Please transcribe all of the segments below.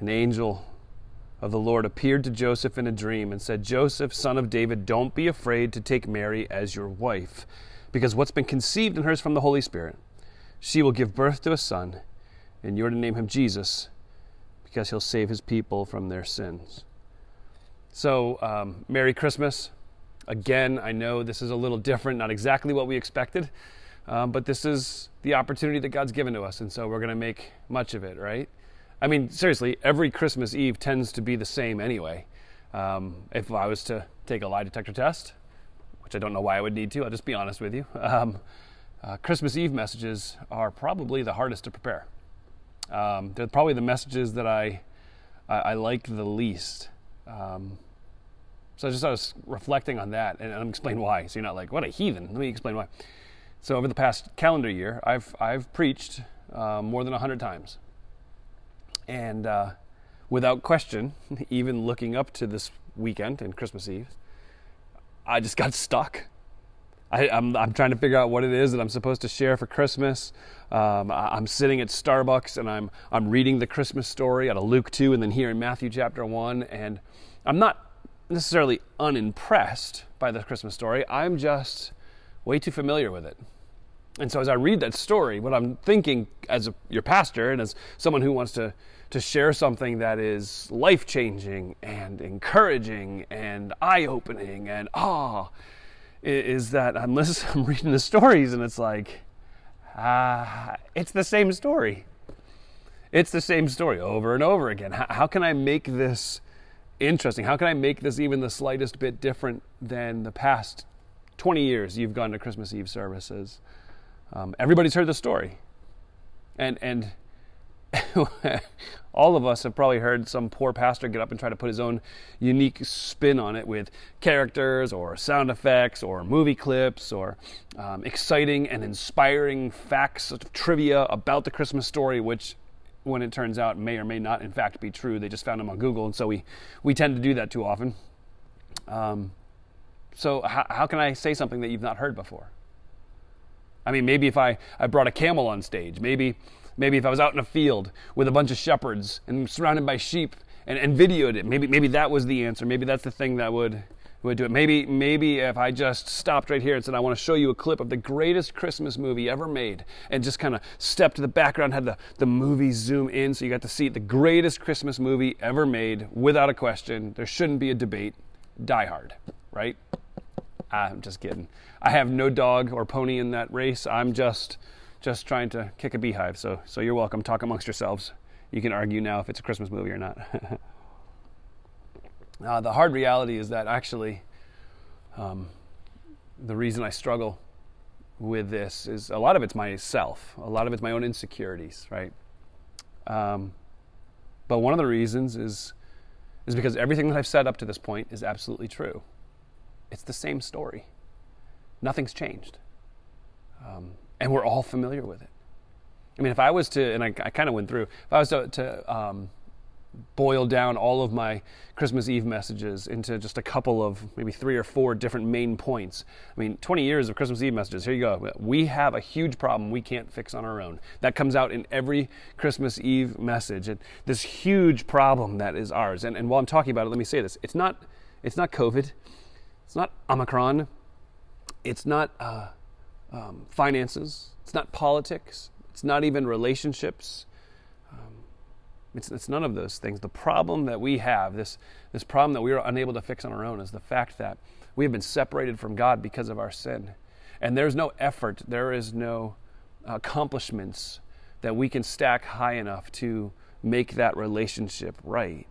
an angel of the Lord appeared to Joseph in a dream and said, Joseph, son of David, don't be afraid to take Mary as your wife, because what's been conceived in her is from the Holy Spirit. She will give birth to a son, and you're to name him Jesus, because he'll save his people from their sins. So, um, Merry Christmas. Again, I know this is a little different, not exactly what we expected, um, but this is the opportunity that God's given to us, and so we're going to make much of it, right? I mean, seriously, every Christmas Eve tends to be the same anyway. Um, if I was to take a lie detector test, which I don't know why I would need to, I'll just be honest with you. Um, uh, Christmas Eve messages are probably the hardest to prepare. Um, they're probably the messages that I, I, I like the least. Um, so I just I was reflecting on that, and I'm explain why. So you're not like, what a heathen. Let me explain why. So over the past calendar year, I've I've preached uh, more than hundred times and uh, without question, even looking up to this weekend and Christmas Eve, I just got stuck. I, am trying to figure out what it is that I'm supposed to share for Christmas. Um, I, am sitting at Starbucks and I'm I'm reading the Christmas story out of Luke 2 and then here in Matthew chapter 1 and I'm not necessarily unimpressed by the Christmas story. I'm just way too familiar with it. And so as I read that story, what I'm thinking as a, your pastor and as someone who wants to to share something that is life changing and encouraging and eye opening and ah, is that I'm listening, I'm reading the stories and it's like, ah, it's the same story. It's the same story over and over again. How, how can I make this interesting? How can I make this even the slightest bit different than the past 20 years you've gone to Christmas Eve services? Um, everybody's heard the story. And, and all of us have probably heard some poor pastor get up and try to put his own unique spin on it with characters or sound effects or movie clips or um, exciting and inspiring facts, trivia about the Christmas story, which when it turns out may or may not in fact be true. They just found them on Google, and so we, we tend to do that too often. Um, so, how, how can I say something that you've not heard before? I mean, maybe if I, I brought a camel on stage, maybe Maybe if I was out in a field with a bunch of shepherds and surrounded by sheep and, and videoed it, maybe, maybe that was the answer. Maybe that's the thing that would, would do it. Maybe, maybe if I just stopped right here and said, I want to show you a clip of the greatest Christmas movie ever made, and just kind of stepped to the background, had the, the movie zoom in so you got to see the greatest Christmas movie ever made without a question. There shouldn't be a debate. Die Hard, right? I'm just kidding. I have no dog or pony in that race. I'm just just trying to kick a beehive. So, so you're welcome. Talk amongst yourselves. You can argue now if it's a Christmas movie or not. uh, the hard reality is that actually, um, the reason I struggle with this is a lot of it's myself. A lot of it's my own insecurities, right? Um, but one of the reasons is is because everything that I've said up to this point is absolutely true. It's the same story. Nothing's changed. Um, and we're all familiar with it. I mean, if I was to, and I, I kind of went through, if I was to, to um, boil down all of my Christmas Eve messages into just a couple of maybe three or four different main points. I mean, 20 years of Christmas Eve messages. Here you go. We have a huge problem we can't fix on our own. That comes out in every Christmas Eve message. And this huge problem that is ours. And, and while I'm talking about it, let me say this: it's not, it's not COVID, it's not Omicron, it's not. Uh, um, finances, it's not politics, it's not even relationships. Um, it's, it's none of those things. The problem that we have, this, this problem that we are unable to fix on our own, is the fact that we have been separated from God because of our sin. And there's no effort, there is no accomplishments that we can stack high enough to make that relationship right.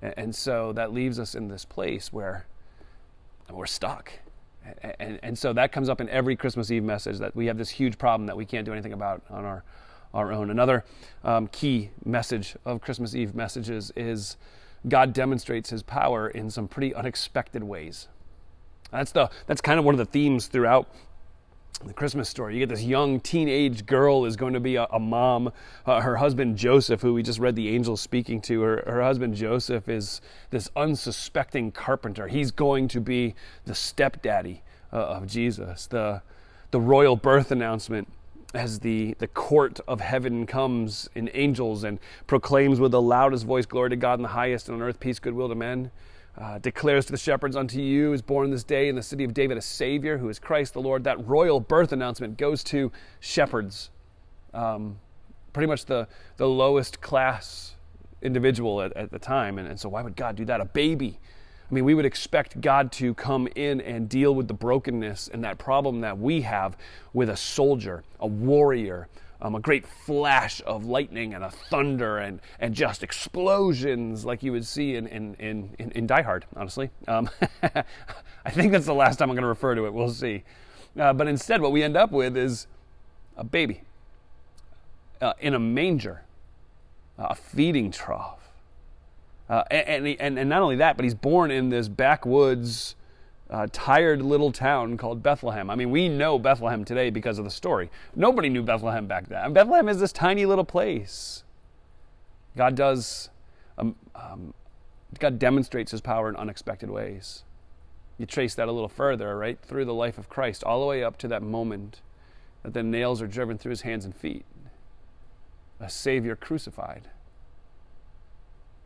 And, and so that leaves us in this place where we're stuck and, and so that comes up in every Christmas Eve message that we have this huge problem that we can't do anything about on our, our own. Another um, key message of Christmas Eve messages is God demonstrates his power in some pretty unexpected ways. That's, the, that's kind of one of the themes throughout the Christmas story. You get this young teenage girl is going to be a, a mom. Uh, her husband Joseph, who we just read the angel speaking to, her, her husband Joseph is this unsuspecting carpenter. He's going to be the stepdaddy uh, of Jesus. The the royal birth announcement as the, the court of heaven comes in angels and proclaims with the loudest voice, Glory to God in the highest, and on earth peace, goodwill to men. Uh, declares to the shepherds, Unto you is born this day in the city of David a Savior, who is Christ the Lord. That royal birth announcement goes to shepherds, um, pretty much the, the lowest class individual at, at the time. And, and so, why would God do that? A baby I mean, we would expect God to come in and deal with the brokenness and that problem that we have with a soldier, a warrior, um, a great flash of lightning and a thunder and, and just explosions like you would see in, in, in, in, in Die Hard, honestly. Um, I think that's the last time I'm going to refer to it. We'll see. Uh, but instead, what we end up with is a baby uh, in a manger, a feeding trough. Uh, and, and, and not only that, but he's born in this backwoods, uh, tired little town called Bethlehem. I mean, we know Bethlehem today because of the story. Nobody knew Bethlehem back then. Bethlehem is this tiny little place. God does, um, um, God demonstrates his power in unexpected ways. You trace that a little further, right, through the life of Christ, all the way up to that moment that the nails are driven through his hands and feet. A Savior crucified.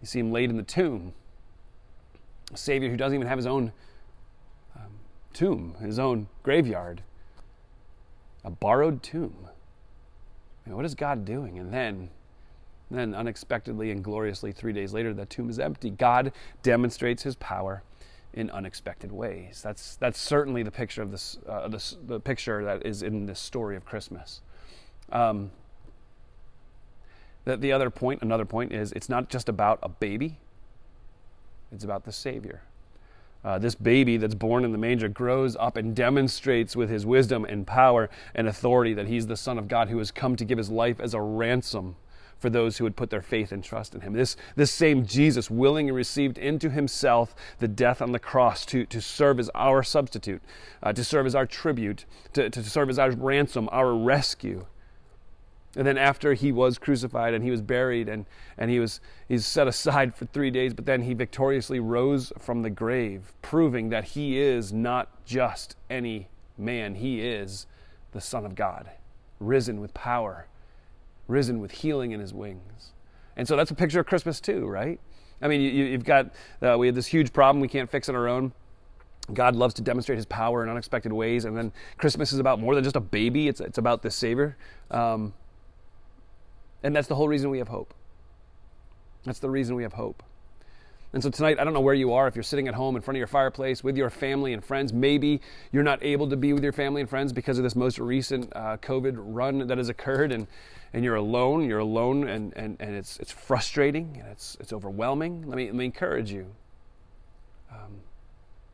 You see him laid in the tomb. A Savior who doesn't even have his own tomb, his own graveyard. A borrowed tomb. I mean, what is God doing? And then, then unexpectedly and gloriously, three days later, that tomb is empty. God demonstrates his power in unexpected ways. That's, that's certainly the picture of this, uh, the picture that is in this story of Christmas. Um, the, the other point, another point, is it's not just about a baby, it's about the Savior. Uh, this baby that's born in the manger grows up and demonstrates with his wisdom and power and authority that he's the Son of God who has come to give his life as a ransom for those who would put their faith and trust in him. This, this same Jesus willingly received into himself the death on the cross to, to serve as our substitute, uh, to serve as our tribute, to, to serve as our ransom, our rescue. And then after he was crucified and he was buried and, and he was he's set aside for three days, but then he victoriously rose from the grave, proving that he is not just any man, he is the Son of God, risen with power, risen with healing in his wings. And so that's a picture of Christmas too, right? I mean, you, have got, uh, we have this huge problem we can't fix on our own. God loves to demonstrate his power in unexpected ways. And then Christmas is about more than just a baby, it's, it's about the Savior. Um, and that's the whole reason we have hope. That's the reason we have hope. And so tonight, I don't know where you are, if you're sitting at home in front of your fireplace with your family and friends. Maybe you're not able to be with your family and friends because of this most recent uh, COVID run that has occurred, and, and you're alone. You're alone, and, and, and it's, it's frustrating and it's, it's overwhelming. Let me, let me encourage you. Um,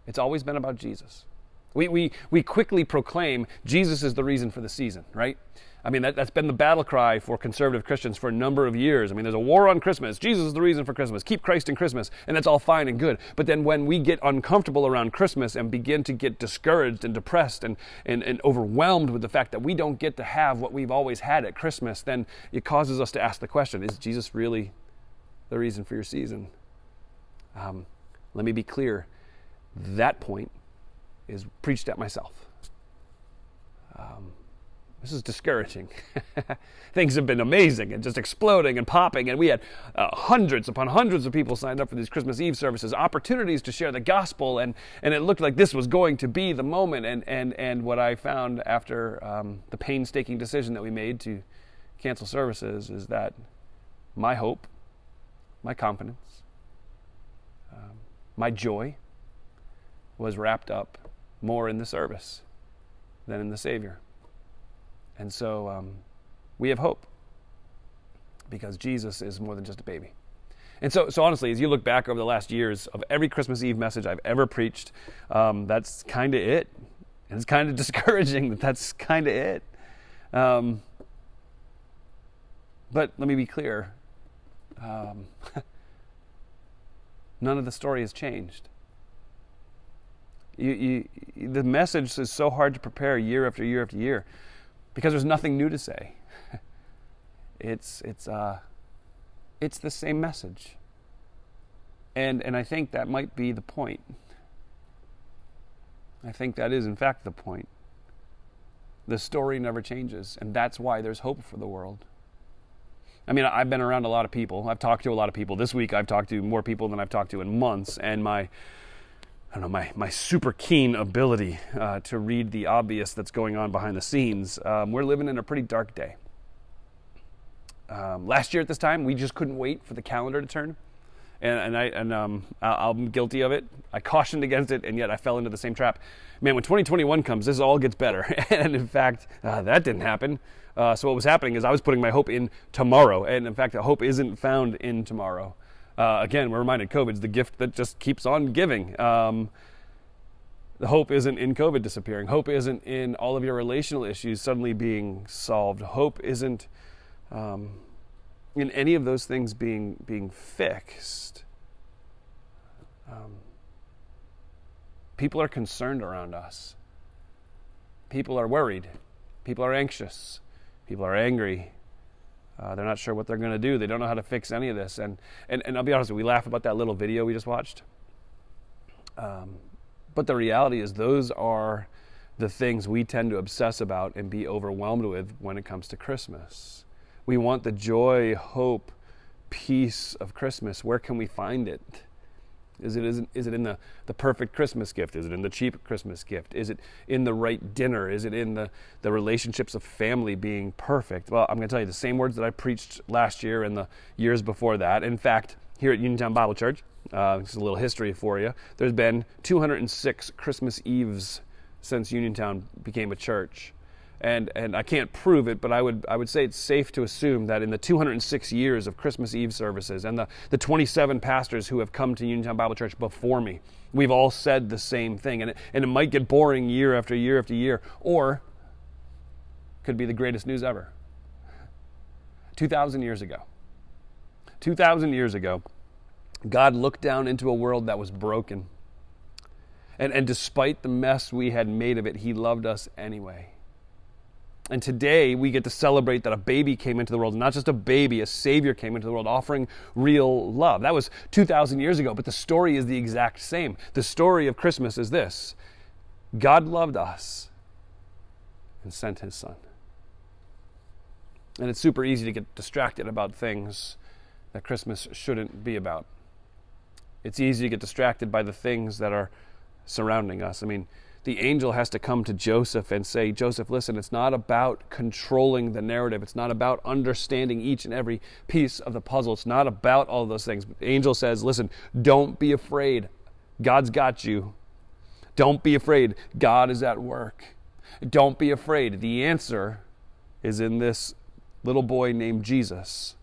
it's always been about Jesus. We, we, we quickly proclaim Jesus is the reason for the season, right? I mean, that, that's been the battle cry for conservative Christians for a number of years. I mean, there's a war on Christmas. Jesus is the reason for Christmas. Keep Christ in Christmas. And that's all fine and good. But then when we get uncomfortable around Christmas and begin to get discouraged and depressed and, and, and overwhelmed with the fact that we don't get to have what we've always had at Christmas, then it causes us to ask the question is Jesus really the reason for your season? Um, let me be clear that point is preached at myself. Um, this is discouraging. Things have been amazing and just exploding and popping, and we had uh, hundreds upon hundreds of people signed up for these Christmas Eve services, opportunities to share the gospel, and, and it looked like this was going to be the moment. And, and, and what I found after um, the painstaking decision that we made to cancel services is that my hope, my confidence, um, my joy was wrapped up more in the service than in the Savior. And so um, we have hope because Jesus is more than just a baby. And so, so honestly, as you look back over the last years of every Christmas Eve message I've ever preached, um, that's kind of it. And it's kind of discouraging that that's kind of it. Um, but let me be clear um, none of the story has changed. You, you, the message is so hard to prepare year after year after year because there's nothing new to say. it's, it's, uh, it's the same message. And, and I think that might be the point. I think that is, in fact, the point. The story never changes, and that's why there's hope for the world. I mean, I've been around a lot of people. I've talked to a lot of people. This week, I've talked to more people than I've talked to in months, and my I don't know, my, my super keen ability uh, to read the obvious that's going on behind the scenes. Um, we're living in a pretty dark day. Um, last year at this time, we just couldn't wait for the calendar to turn. And, and, I, and um, I'm guilty of it. I cautioned against it, and yet I fell into the same trap. Man, when 2021 comes, this all gets better. and in fact, uh, that didn't happen. Uh, so what was happening is I was putting my hope in tomorrow. And in fact, the hope isn't found in tomorrow. Uh, again, we're reminded COVID's the gift that just keeps on giving. Um, the hope isn't in COVID disappearing. Hope isn't in all of your relational issues suddenly being solved. Hope isn't um, in any of those things being being fixed. Um, people are concerned around us. People are worried. People are anxious. People are angry. Uh, they're not sure what they're going to do. They don't know how to fix any of this. And, and, and I'll be honest, we laugh about that little video we just watched. Um, but the reality is, those are the things we tend to obsess about and be overwhelmed with when it comes to Christmas. We want the joy, hope, peace of Christmas. Where can we find it? Is it, is it, in the, the perfect Christmas gift? Is it in the cheap Christmas gift? Is it in the right dinner? Is it in the, the relationships of family being perfect? Well, I'm going to tell you the same words that I preached last year and the years before that. In fact, here at Uniontown Bible Church, uh, is a little history for you. There's been 206 Christmas Eves since Uniontown became a church and and I can't prove it, but I would I would say it's safe to assume that in the 206 years of Christmas Eve services and the, the 27 pastors who have come to Uniontown Bible Church before me, we've all said the same thing, and it, and it might get boring year after year after year, or could be the greatest news ever. 2,000 years ago, 2,000 years ago, God looked down into a world that was broken. And, and despite the mess we had made of it, He loved us anyway. And today we get to celebrate that a baby came into the world, not just a baby, a savior came into the world offering real love. That was 2,000 years ago, but the story is the exact same. The story of Christmas is this God loved us and sent his son. And it's super easy to get distracted about things that Christmas shouldn't be about. It's easy to get distracted by the things that are surrounding us. I mean, the angel has to come to Joseph and say, Joseph, listen, it's not about controlling the narrative. It's not about understanding each and every piece of the puzzle. It's not about all those things. The angel says, listen, don't be afraid. God's got you. Don't be afraid. God is at work. Don't be afraid. The answer is in this little boy named Jesus,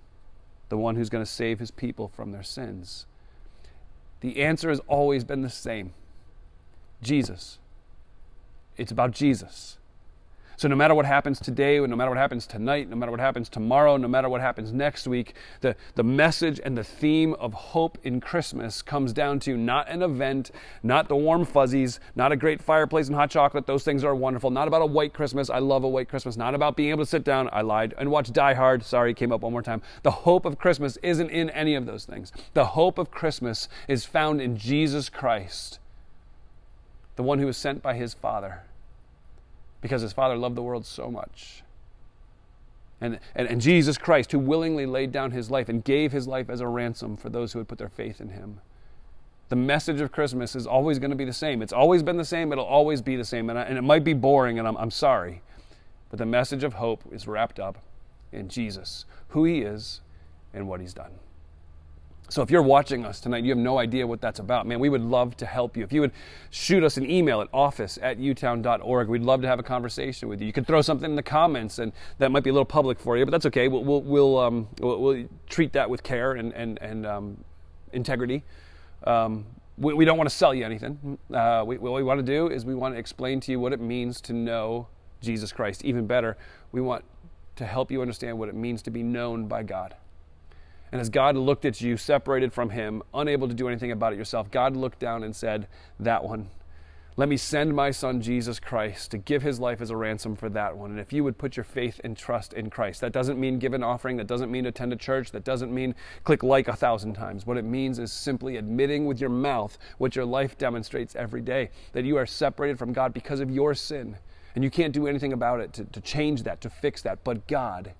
the one who's going to save his people from their sins. The answer has always been the same Jesus. It's about Jesus. So, no matter what happens today, no matter what happens tonight, no matter what happens tomorrow, no matter what happens next week, the, the message and the theme of hope in Christmas comes down to not an event, not the warm fuzzies, not a great fireplace and hot chocolate. Those things are wonderful. Not about a white Christmas. I love a white Christmas. Not about being able to sit down. I lied. And watch Die Hard. Sorry, came up one more time. The hope of Christmas isn't in any of those things. The hope of Christmas is found in Jesus Christ, the one who was sent by his Father because his Father loved the world so much. And, and, and, Jesus Christ, who willingly laid down his life and gave his life as a ransom for those who would put their faith in him. The message of Christmas is always going to be the same. It's always been the same. It'll always be the same. And, I, and it might be boring, and I'm, I'm sorry. But the message of hope is wrapped up in Jesus, who he is, and what he's done. So if you're watching us tonight, you have no idea what that's about, man, we would love to help you. If you would shoot us an email at office at utown.org, we'd love to have a conversation with you. You could throw something in the comments, and that might be a little public for you, but that's okay. We'll, we'll, we'll, um, we'll, we'll treat that with care and, and, and um, integrity. Um, we, we, don't want to sell you anything. Uh, we, what we want to do is we want to explain to you what it means to know Jesus Christ. Even better, we want to help you understand what it means to be known by God. And as God looked at you, separated from Him, unable to do anything about it yourself, God looked down and said, That one. Let me send my son Jesus Christ to give his life as a ransom for that one. And if you would put your faith and trust in Christ, that doesn't mean give an offering, that doesn't mean attend a church, that doesn't mean click like a thousand times. What it means is simply admitting with your mouth what your life demonstrates every day that you are separated from God because of your sin And you can't do anything about it to, to change that, to fix that. But God,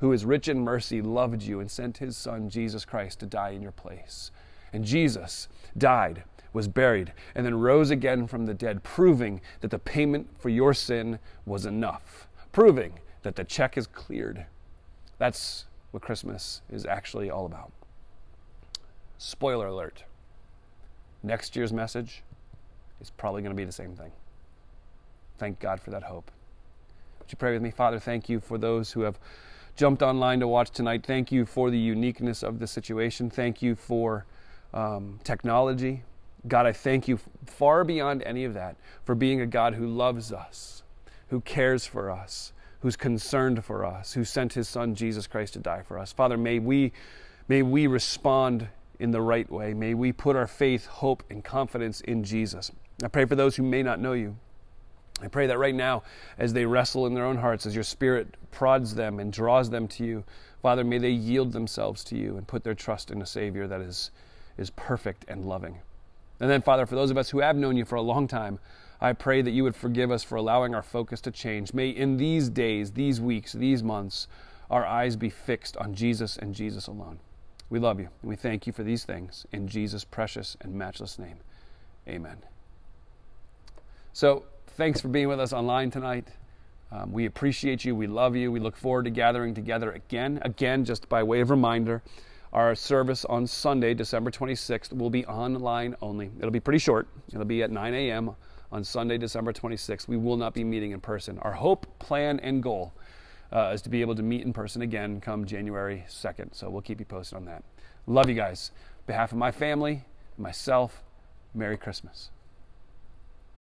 who is rich in mercy, loved you and sent his son, Jesus Christ, to die in your place. And Jesus died, was buried, and then rose again from the dead, proving that the payment for your sin was enough, proving that the check is cleared. That's what Christmas is actually all about. Spoiler alert next year's message is probably going to be the same thing. Thank God for that hope. Would you pray with me? Father, thank you for those who have jumped online to watch tonight. Thank you for the uniqueness of the situation. Thank you for um, technology. God, I thank you far beyond any of that for being a God who loves us, who cares for us, who's concerned for us, who sent his son Jesus Christ to die for us. Father, may we may we respond in the right way. May we put our faith, hope, and confidence in Jesus. I pray for those who may not know you. I pray that right now, as they wrestle in their own hearts, as your Spirit prods them and draws them to you, Father, may they yield themselves to you and put their trust in a Savior that is, is perfect and loving. And then, Father, for those of us who have known you for a long time, I pray that you would forgive us for allowing our focus to change. May in these days, these weeks, these months, our eyes be fixed on Jesus and Jesus alone. We love you and we thank you for these things in Jesus' precious and matchless name. Amen. So, thanks for being with us online tonight. Um, we appreciate you. We love you. We look forward to gathering together again. Again, just by way of reminder, our service on Sunday, December 26th, will be online only. It'll be pretty short. It'll be at 9 a.m. on Sunday, December 26th. We will not be meeting in person. Our hope, plan, and goal uh, is to be able to meet in person again come January 2nd. So we'll keep you posted on that. Love you guys. On behalf of my family, myself, Merry Christmas.